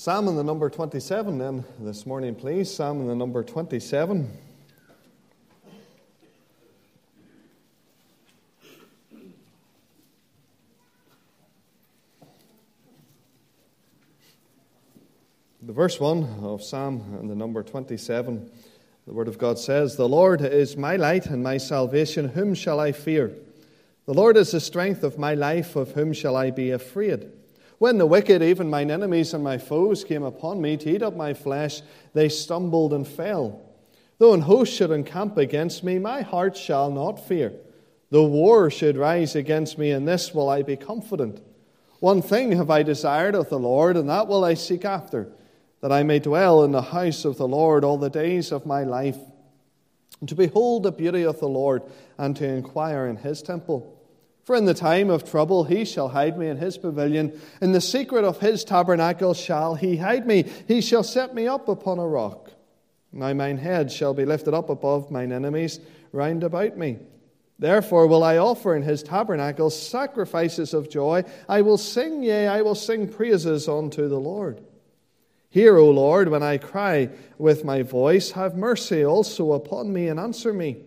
Psalm in the number 27 then this morning, please. Psalm in the number 27. The verse 1 of Psalm and the number 27, the Word of God says, The Lord is my light and my salvation. Whom shall I fear? The Lord is the strength of my life. Of whom shall I be afraid? When the wicked, even mine enemies and my foes, came upon me to eat up my flesh, they stumbled and fell. Though an host should encamp against me, my heart shall not fear. Though war should rise against me, in this will I be confident. One thing have I desired of the Lord, and that will I seek after, that I may dwell in the house of the Lord all the days of my life, and to behold the beauty of the Lord, and to inquire in his temple. For in the time of trouble he shall hide me in his pavilion. In the secret of his tabernacle shall he hide me. He shall set me up upon a rock. Now mine head shall be lifted up above mine enemies round about me. Therefore will I offer in his tabernacle sacrifices of joy. I will sing, yea, I will sing praises unto the Lord. Hear, O Lord, when I cry with my voice. Have mercy also upon me and answer me.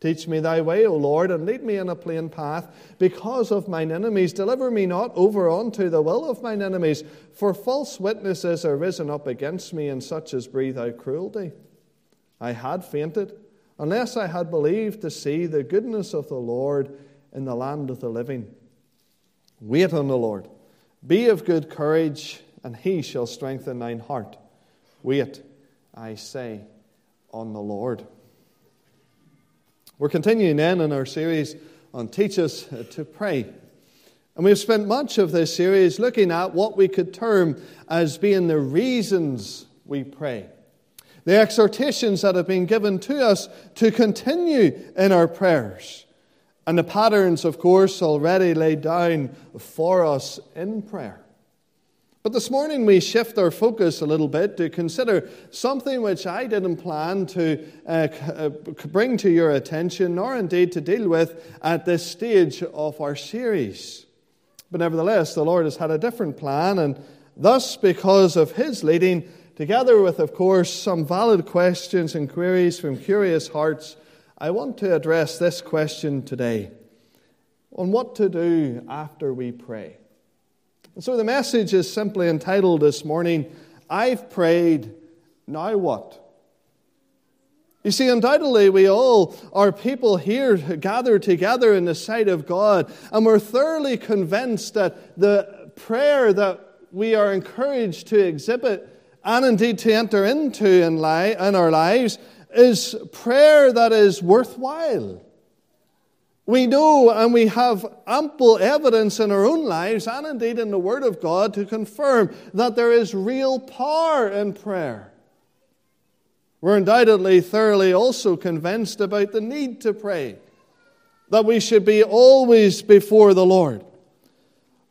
Teach me thy way, O Lord, and lead me in a plain path. Because of mine enemies, deliver me not over unto the will of mine enemies. For false witnesses are risen up against me, and such as breathe out cruelty. I had fainted, unless I had believed to see the goodness of the Lord in the land of the living. Wait on the Lord. Be of good courage, and he shall strengthen thine heart. Wait, I say, on the Lord. We're continuing then in our series on Teach Us to Pray. And we've spent much of this series looking at what we could term as being the reasons we pray. The exhortations that have been given to us to continue in our prayers. And the patterns, of course, already laid down for us in prayer. But this morning we shift our focus a little bit to consider something which I didn't plan to uh, uh, bring to your attention, nor indeed to deal with at this stage of our series. But nevertheless, the Lord has had a different plan, and thus, because of His leading, together with, of course, some valid questions and queries from curious hearts, I want to address this question today on what to do after we pray. And so the message is simply entitled this morning, I've prayed, now what? You see, undoubtedly, we all are people here gathered together in the sight of God, and we're thoroughly convinced that the prayer that we are encouraged to exhibit and indeed to enter into in, li- in our lives is prayer that is worthwhile. We know and we have ample evidence in our own lives and indeed in the Word of God to confirm that there is real power in prayer. We're undoubtedly thoroughly also convinced about the need to pray, that we should be always before the Lord.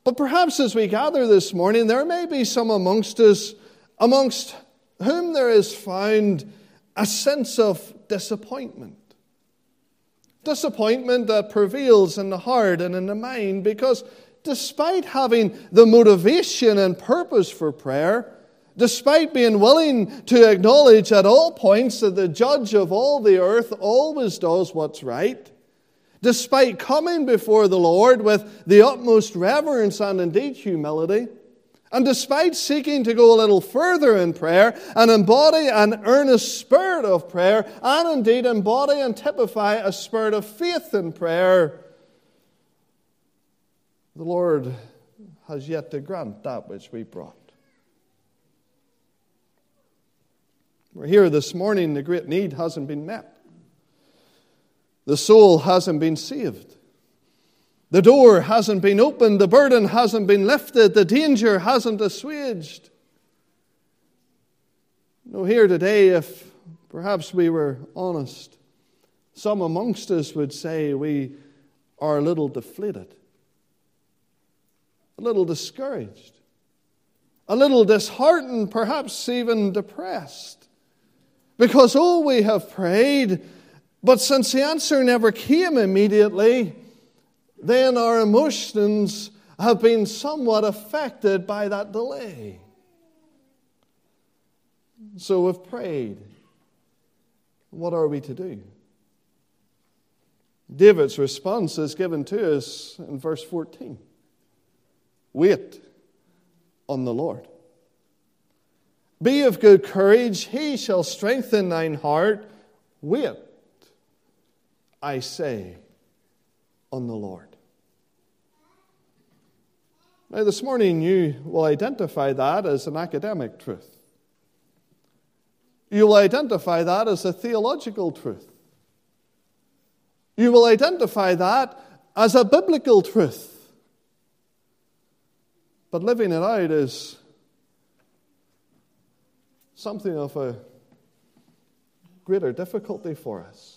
But perhaps as we gather this morning, there may be some amongst us amongst whom there is found a sense of disappointment disappointment that prevails in the heart and in the mind because despite having the motivation and purpose for prayer, despite being willing to acknowledge at all points that the judge of all the earth always does what's right, despite coming before the Lord with the utmost reverence and indeed humility, and despite seeking to go a little further in prayer and embody an earnest spirit of prayer, and indeed embody and typify a spirit of faith in prayer, the Lord has yet to grant that which we brought. We're here this morning, the great need hasn't been met. The soul hasn't been saved. The door hasn't been opened, the burden hasn't been lifted, the danger hasn't assuaged. No, here today, if perhaps we were honest, Some amongst us would say we are a little deflated, a little discouraged, a little disheartened, perhaps even depressed. Because, oh, we have prayed, but since the answer never came immediately, then our emotions have been somewhat affected by that delay. So we've prayed. What are we to do? David's response is given to us in verse 14 Wait on the Lord. Be of good courage, he shall strengthen thine heart. Wait, I say, on the Lord. Now, this morning you will identify that as an academic truth. You will identify that as a theological truth. You will identify that as a biblical truth. But living it out is something of a greater difficulty for us.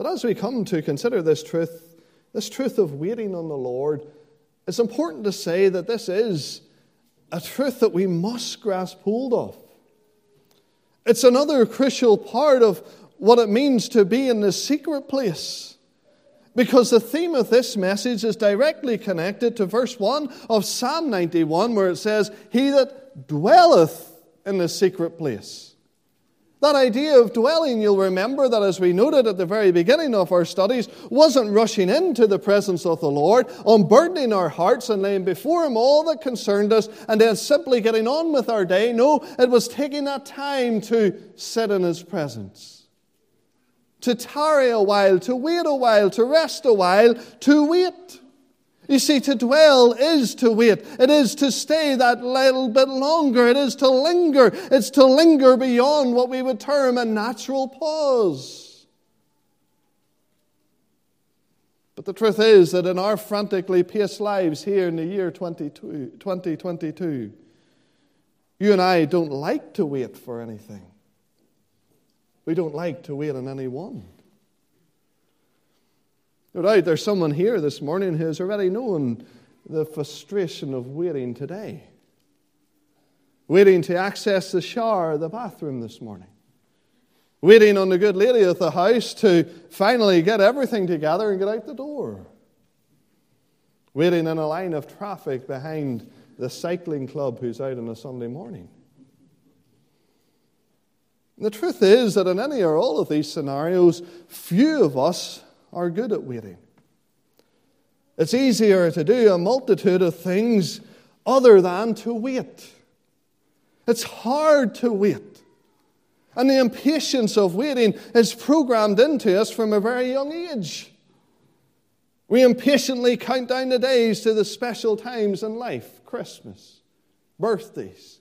But as we come to consider this truth, this truth of waiting on the Lord, it's important to say that this is a truth that we must grasp hold of. It's another crucial part of what it means to be in the secret place. Because the theme of this message is directly connected to verse 1 of Psalm 91, where it says, He that dwelleth in the secret place. That idea of dwelling, you'll remember that as we noted at the very beginning of our studies, wasn't rushing into the presence of the Lord, unburdening our hearts and laying before Him all that concerned us, and then simply getting on with our day. No, it was taking that time to sit in His presence, to tarry a while, to wait a while, to rest a while, to wait. You see, to dwell is to wait. It is to stay that little bit longer. It is to linger. It's to linger beyond what we would term a natural pause. But the truth is that in our frantically paced lives here in the year 2022, you and I don't like to wait for anything. We don't like to wait on anyone. No doubt there's someone here this morning who has already known the frustration of waiting today. Waiting to access the shower the bathroom this morning. Waiting on the good lady of the house to finally get everything together and get out the door. Waiting in a line of traffic behind the cycling club who's out on a Sunday morning. the truth is that in any or all of these scenarios, few of us are good at waiting. It's easier to do a multitude of things other than to wait. It's hard to wait. And the impatience of waiting is programmed into us from a very young age. We impatiently count down the days to the special times in life Christmas, birthdays,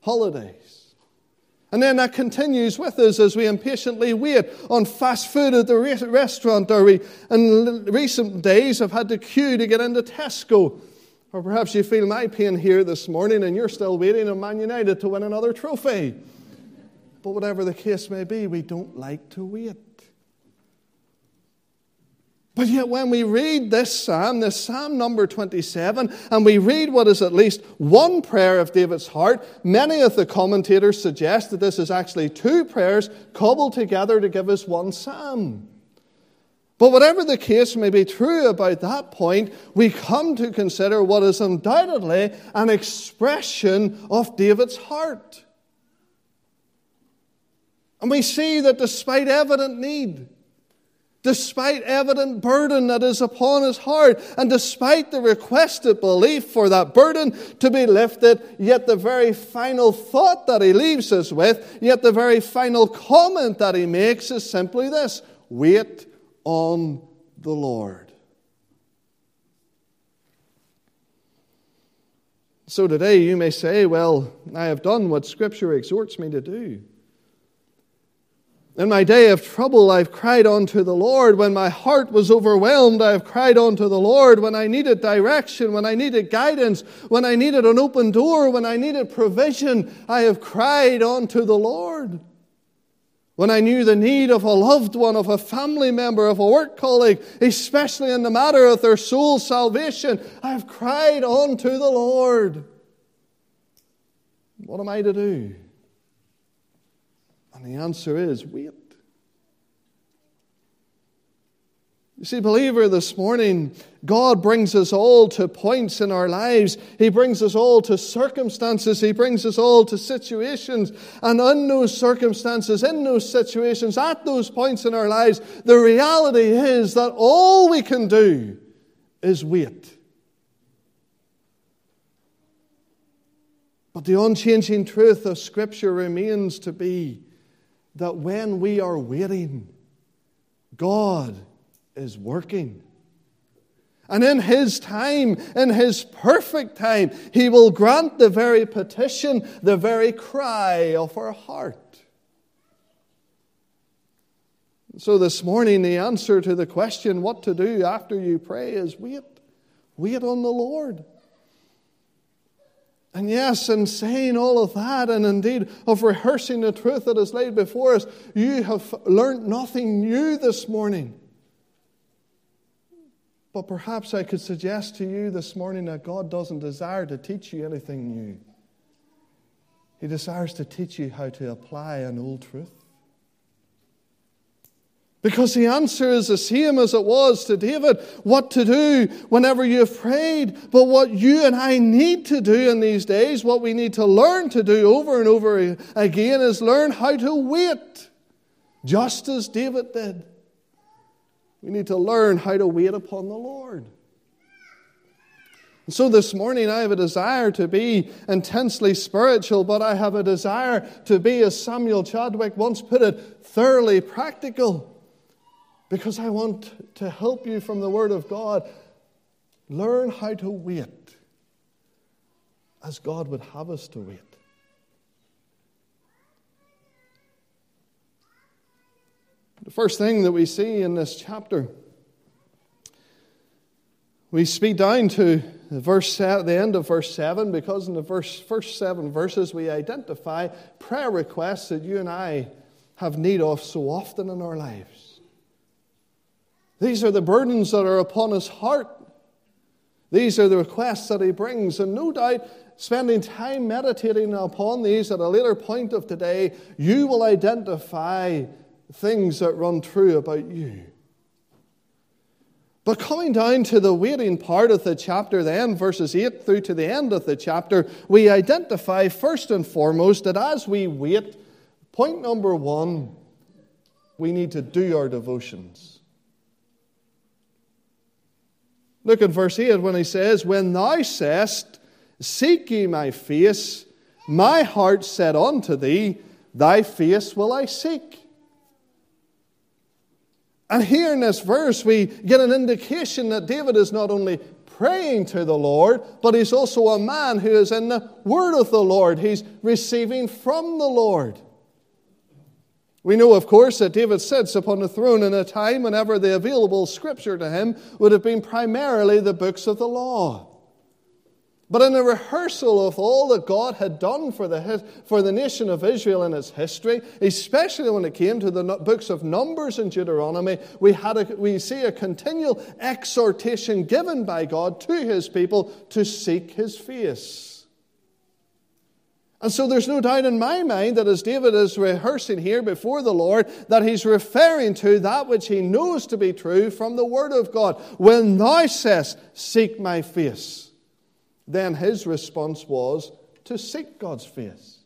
holidays. And then that continues with us as we impatiently wait on fast food at the restaurant, or we, in recent days, have had to queue to get into Tesco. Or perhaps you feel my pain here this morning and you're still waiting on Man United to win another trophy. But whatever the case may be, we don't like to wait. But yet, when we read this psalm, this psalm number 27, and we read what is at least one prayer of David's heart, many of the commentators suggest that this is actually two prayers cobbled together to give us one psalm. But whatever the case may be true about that point, we come to consider what is undoubtedly an expression of David's heart. And we see that despite evident need, despite evident burden that is upon his heart, and despite the requested belief for that burden to be lifted, yet the very final thought that he leaves us with, yet the very final comment that he makes is simply this wait on the Lord. So today you may say, Well, I have done what Scripture exhorts me to do. In my day of trouble, I've cried unto the Lord. When my heart was overwhelmed, I have cried unto the Lord. When I needed direction, when I needed guidance, when I needed an open door, when I needed provision, I have cried unto the Lord. when I knew the need of a loved one, of a family member, of a work colleague, especially in the matter of their soul's salvation, I've cried unto the Lord. What am I to do? And the answer is wait. You see, believer, this morning, God brings us all to points in our lives. He brings us all to circumstances. He brings us all to situations. And in those circumstances, in those situations, at those points in our lives, the reality is that all we can do is wait. But the unchanging truth of Scripture remains to be that when we are waiting, God is working. And in His time, in His perfect time, He will grant the very petition, the very cry of our heart. So this morning, the answer to the question what to do after you pray is wait. Wait on the Lord. And yes, in saying all of that, and indeed of rehearsing the truth that is laid before us, you have learned nothing new this morning. But perhaps I could suggest to you this morning that God doesn't desire to teach you anything new. He desires to teach you how to apply an old truth. Because the answer is the same as it was to David what to do whenever you've prayed. But what you and I need to do in these days, what we need to learn to do over and over again, is learn how to wait, just as David did. We need to learn how to wait upon the Lord. And so this morning, I have a desire to be intensely spiritual, but I have a desire to be, as Samuel Chadwick once put it, thoroughly practical. Because I want to help you from the Word of God learn how to wait as God would have us to wait. The first thing that we see in this chapter, we speed down to the, verse, the end of verse 7 because in the verse, first seven verses we identify prayer requests that you and I have need of so often in our lives. These are the burdens that are upon his heart. These are the requests that he brings. And no doubt, spending time meditating upon these at a later point of today, you will identify things that run true about you. But coming down to the waiting part of the chapter, then, verses 8 through to the end of the chapter, we identify first and foremost that as we wait, point number one, we need to do our devotions. Look at verse 8 when he says, When thou sayest, Seek ye my face, my heart said unto thee, Thy face will I seek. And here in this verse, we get an indication that David is not only praying to the Lord, but he's also a man who is in the word of the Lord. He's receiving from the Lord. We know, of course, that David sits upon the throne in a time whenever the available scripture to him would have been primarily the books of the law. But in a rehearsal of all that God had done for the, for the nation of Israel in its history, especially when it came to the books of Numbers and Deuteronomy, we, had a, we see a continual exhortation given by God to his people to seek his face. And so there's no doubt in my mind that as David is rehearsing here before the Lord, that he's referring to that which he knows to be true from the Word of God. When thou sayest, Seek my face then his response was to seek God's face.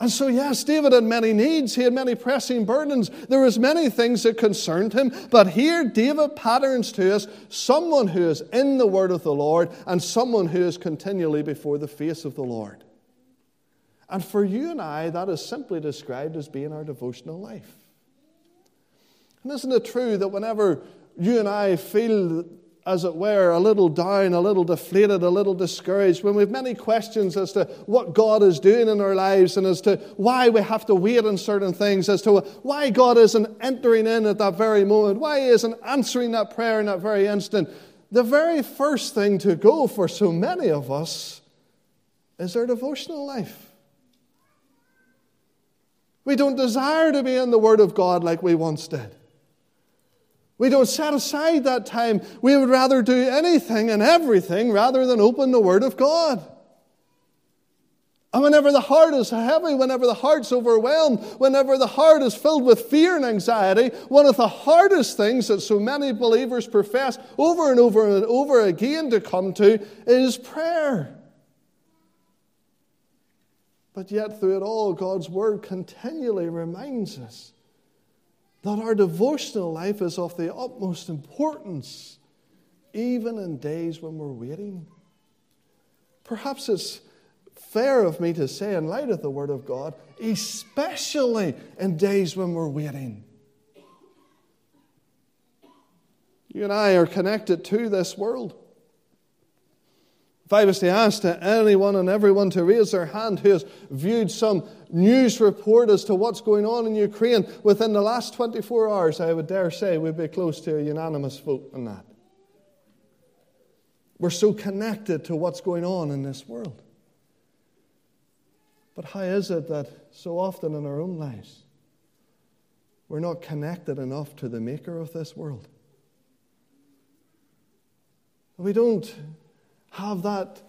And so, yes, David had many needs. He had many pressing burdens. There was many things that concerned him. But here, David patterns to us someone who is in the word of the Lord and someone who is continually before the face of the Lord. And for you and I, that is simply described as being our devotional life. And isn't it true that whenever you and I feel as it were, a little down, a little deflated, a little discouraged, when we have many questions as to what God is doing in our lives and as to why we have to wait on certain things, as to why God isn't entering in at that very moment, why He isn't answering that prayer in that very instant, the very first thing to go for so many of us is our devotional life. We don't desire to be in the Word of God like we once did. We don't set aside that time. We would rather do anything and everything rather than open the Word of God. And whenever the heart is heavy, whenever the heart's overwhelmed, whenever the heart is filled with fear and anxiety, one of the hardest things that so many believers profess over and over and over again to come to is prayer. But yet, through it all, God's Word continually reminds us that our devotional life is of the utmost importance, even in days when we're waiting. Perhaps it's fair of me to say, in light of the Word of God, especially in days when we're waiting. You and I are connected to this world. If I was to ask to anyone and everyone to raise their hand who has viewed some news report as to what's going on in Ukraine within the last 24 hours, I would dare say we'd be close to a unanimous vote on that. We're so connected to what's going on in this world. But how is it that so often in our own lives we're not connected enough to the maker of this world? We don't have that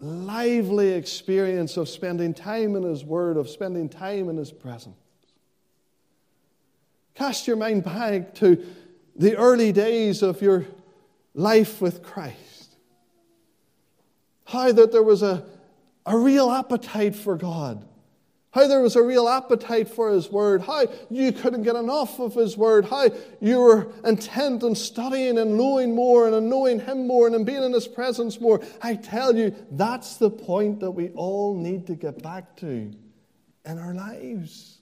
lively experience of spending time in His Word, of spending time in His presence. Cast your mind back to the early days of your life with Christ. How that there was a a real appetite for God. How there was a real appetite for His Word. How you couldn't get enough of His Word. How you were intent on studying and knowing more and knowing Him more and being in His presence more. I tell you, that's the point that we all need to get back to in our lives.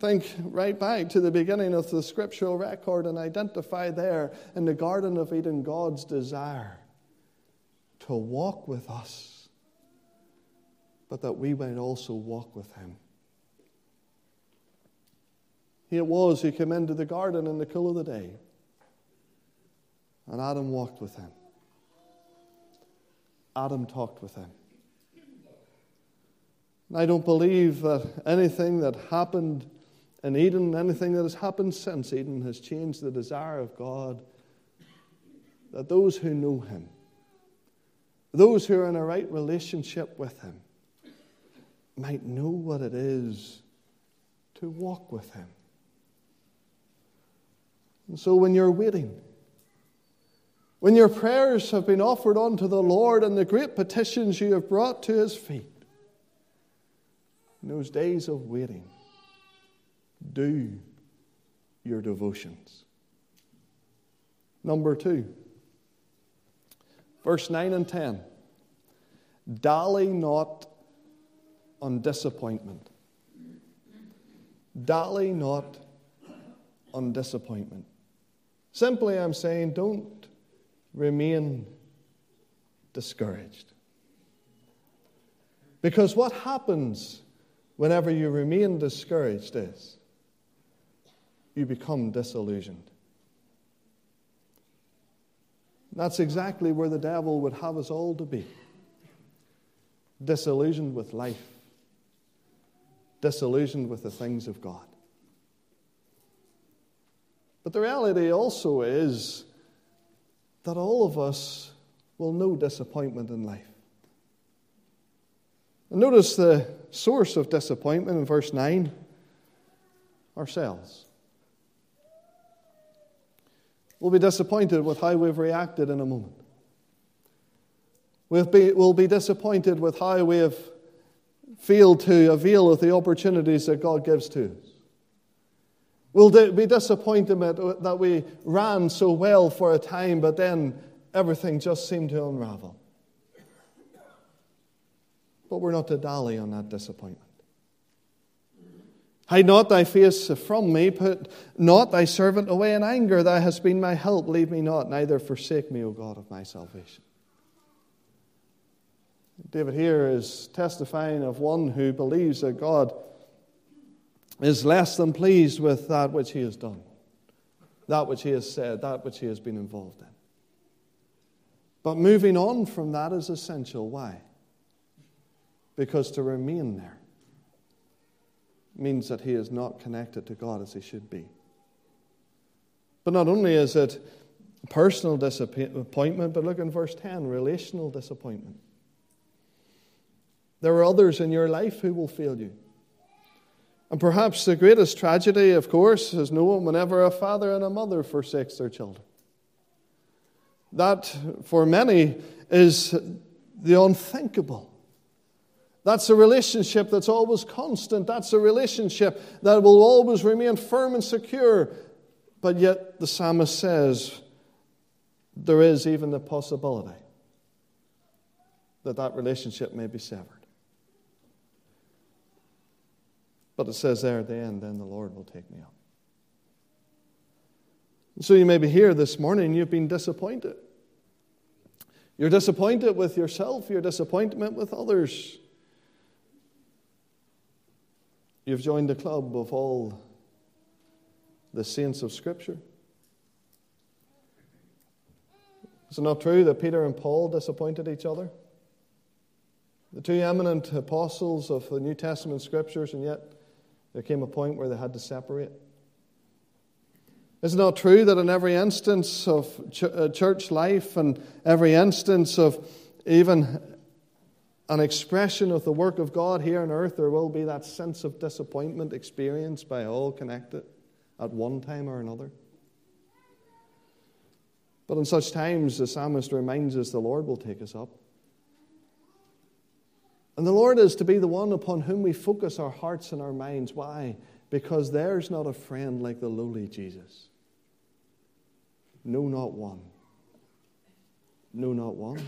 Think right back to the beginning of the scriptural record and identify there in the Garden of Eden God's desire to walk with us, but that we might also walk with him. He it was who came into the garden in the cool of the day, and Adam walked with him. Adam talked with him. And I don't believe that anything that happened in Eden, anything that has happened since Eden, has changed the desire of God that those who know Him those who are in a right relationship with Him might know what it is to walk with Him. And so when you're waiting, when your prayers have been offered unto the Lord and the great petitions you have brought to His feet, in those days of waiting, do your devotions. Number two, Verse 9 and 10 Dally not on disappointment. Dally not on disappointment. Simply, I'm saying don't remain discouraged. Because what happens whenever you remain discouraged is you become disillusioned. That's exactly where the devil would have us all to be disillusioned with life, disillusioned with the things of God. But the reality also is that all of us will know disappointment in life. And notice the source of disappointment in verse 9 ourselves. We'll be disappointed with how we've reacted in a moment. We'll be, we'll be disappointed with how we have failed to avail of the opportunities that God gives to us. We'll be disappointed uh, that we ran so well for a time, but then everything just seemed to unravel. But we're not to dally on that disappointment. Hide not thy face from me, put not thy servant away in anger. Thou hast been my help. Leave me not, neither forsake me, O God of my salvation. David here is testifying of one who believes that God is less than pleased with that which he has done, that which he has said, that which he has been involved in. But moving on from that is essential. Why? Because to remain there means that he is not connected to God as he should be. But not only is it personal disappointment, but look in verse 10 relational disappointment. There are others in your life who will fail you. And perhaps the greatest tragedy, of course, is known whenever a father and a mother forsakes their children. That, for many, is the unthinkable. That's a relationship that's always constant. That's a relationship that will always remain firm and secure. But yet, the psalmist says there is even the possibility that that relationship may be severed. But it says there at the end, then the Lord will take me up. So you may be here this morning, you've been disappointed. You're disappointed with yourself, you're disappointed with others. You've joined the club of all the saints of Scripture. Is it not true that Peter and Paul disappointed each other? The two eminent apostles of the New Testament Scriptures, and yet there came a point where they had to separate. Is it not true that in every instance of uh, church life and every instance of even an expression of the work of God here on earth, there will be that sense of disappointment experienced by all connected at one time or another? But in such times, the psalmist reminds us the Lord will take us up. And the Lord is to be the one upon whom we focus our hearts and our minds. Why? Because there's not a friend like the lowly Jesus. No, not one. No, not one.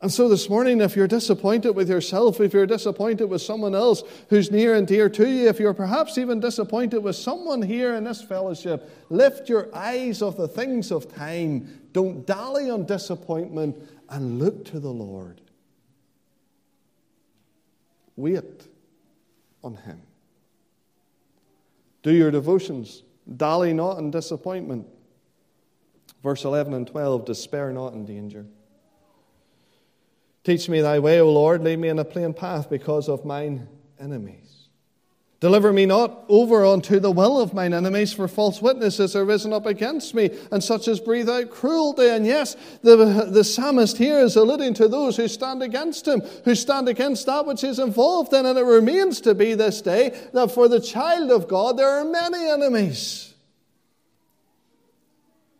And so this morning, if you're disappointed with yourself, if you're disappointed with someone else who's near and dear to you, if you're perhaps even disappointed with someone here in this fellowship, lift your eyes off the things of time. Don't dally on disappointment and look to the Lord. Wait on Him. Do your devotions. Dally not in disappointment. Verse 11 and 12 Despair not in danger. Teach me thy way, O Lord. Lead me in a plain path because of mine enemies. Deliver me not over unto the will of mine enemies, for false witnesses are risen up against me, and such as breathe out cruelty. And yes, the, the psalmist here is alluding to those who stand against him, who stand against that which is involved in. And it remains to be this day that for the child of God, there are many enemies.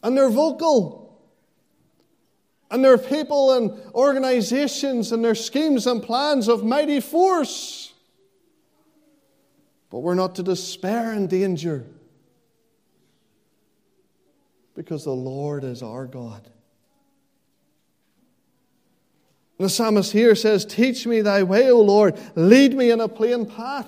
And they're vocal. And there are people and organizations and their schemes and plans of mighty force. But we're not to despair in danger because the Lord is our God. the psalmist here says, Teach me thy way, O Lord, lead me in a plain path.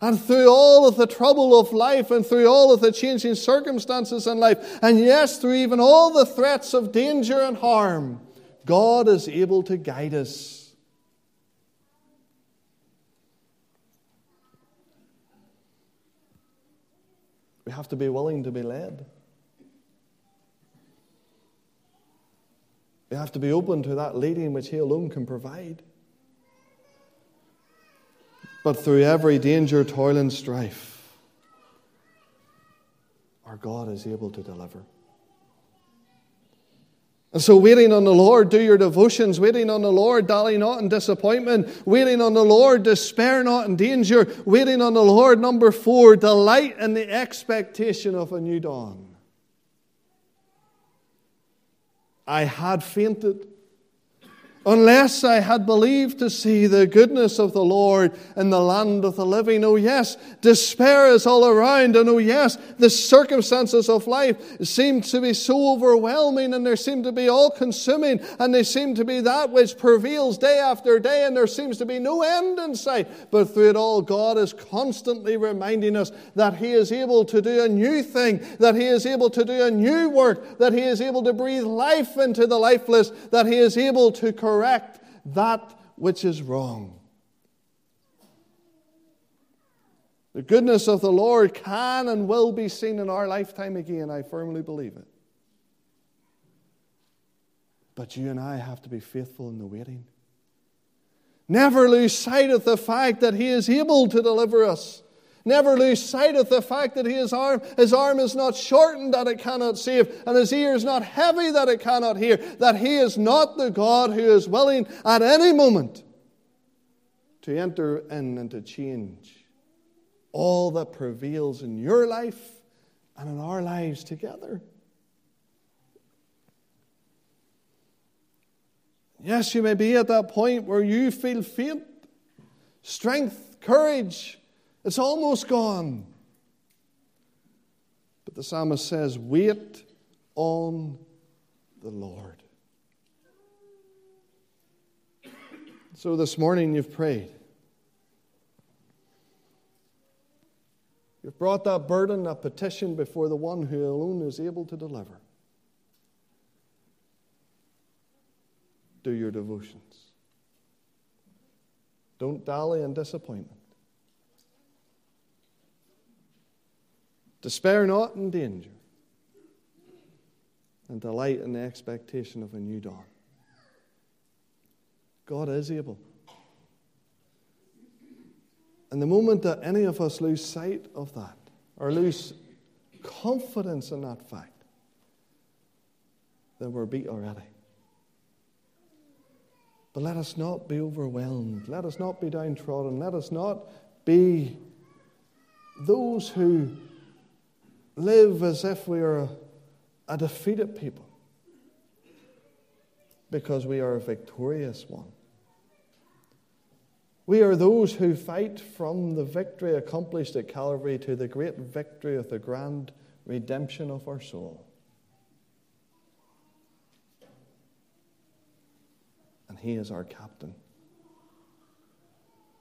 And through all of the trouble of life and through all of the changing circumstances in life, and yes, through even all the threats of danger and harm, God is able to guide us. We have to be willing to be led. We have to be open to that leading which He alone can provide. But through every danger, toil, and strife, our God is able to deliver. And so, waiting on the Lord, do your devotions. Waiting on the Lord, dally not in disappointment. Waiting on the Lord, despair not in danger. Waiting on the Lord, number four, delight in the expectation of a new dawn. I had fainted unless I had believed to see the goodness of the Lord in the land of the living. Oh, yes, despair is all around. And oh, yes, the circumstances of life seem to be so overwhelming and they seem to be all consuming and they seem to be that which prevails day after day and there seems to be no end in sight. But through it all, God is constantly reminding us that He is able to do a new thing, that He is able to do a new work, that He is able to breathe life into the lifeless, that He is able to correct that which is wrong. The goodness of the Lord can and will be seen in our lifetime again. I firmly believe it. But you and I have to be faithful in the waiting. Never lose sight of the fact that He is able to deliver us. Never lose sight of the fact that his arm, his arm is not shortened that it cannot save, and his ear is not heavy that it cannot hear. That he is not the God who is willing at any moment to enter in and to change all that prevails in your life and in our lives together. Yes, you may be at that point where you feel faint, strength, courage it's almost gone. But the psalmist says, Wait on the Lord. So this morning you've prayed. You've brought that burden, that petition before the one who alone is able to deliver. Do your devotions. Don't dally in disappointment. Despair not in danger, and delight in the expectation of a new dawn. God is able. And the moment that any of us lose sight of that, or lose confidence in that fact, then we're beat already. But let us not be overwhelmed. Let us not be downtrodden. Let us not be those who live as if we are a defeated people because we are a victorious one. We are those who fight from the victory accomplished at Calvary to the great victory of the grand redemption of our soul. And He is our captain.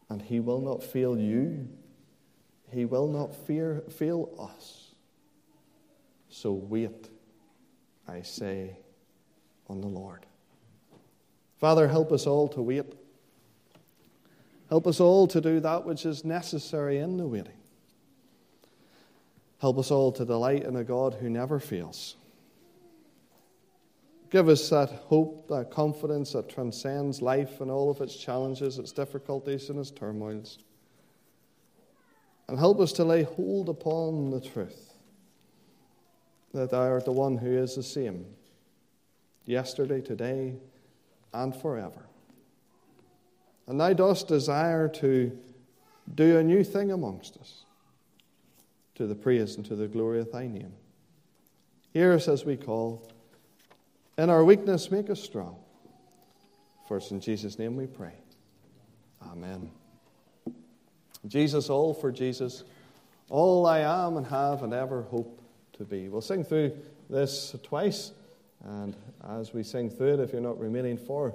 And He will not fail you, He will not fear, fail us. So wait, I say, on the Lord. Father, help us all to wait. Help us all to do that which is necessary in the waiting. Help us all to delight in a God who never fails. Give us that hope, that confidence that transcends life and all of its challenges, its difficulties, and its turmoils. And help us to lay hold upon the truth that thou art the one who is the same yesterday, today, and forever. And thou dost desire to do a new thing amongst us to the praise and to the glory of thy name. Hear us as we call. In our weakness, make us strong. First, in Jesus' name we pray. Amen. Jesus, all for Jesus, all I am and have and ever hope to be. We'll sing through this twice, and as we sing through it, if you're not remaining for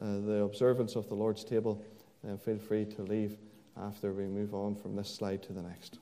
uh, the observance of the Lord's table, then feel free to leave after we move on from this slide to the next.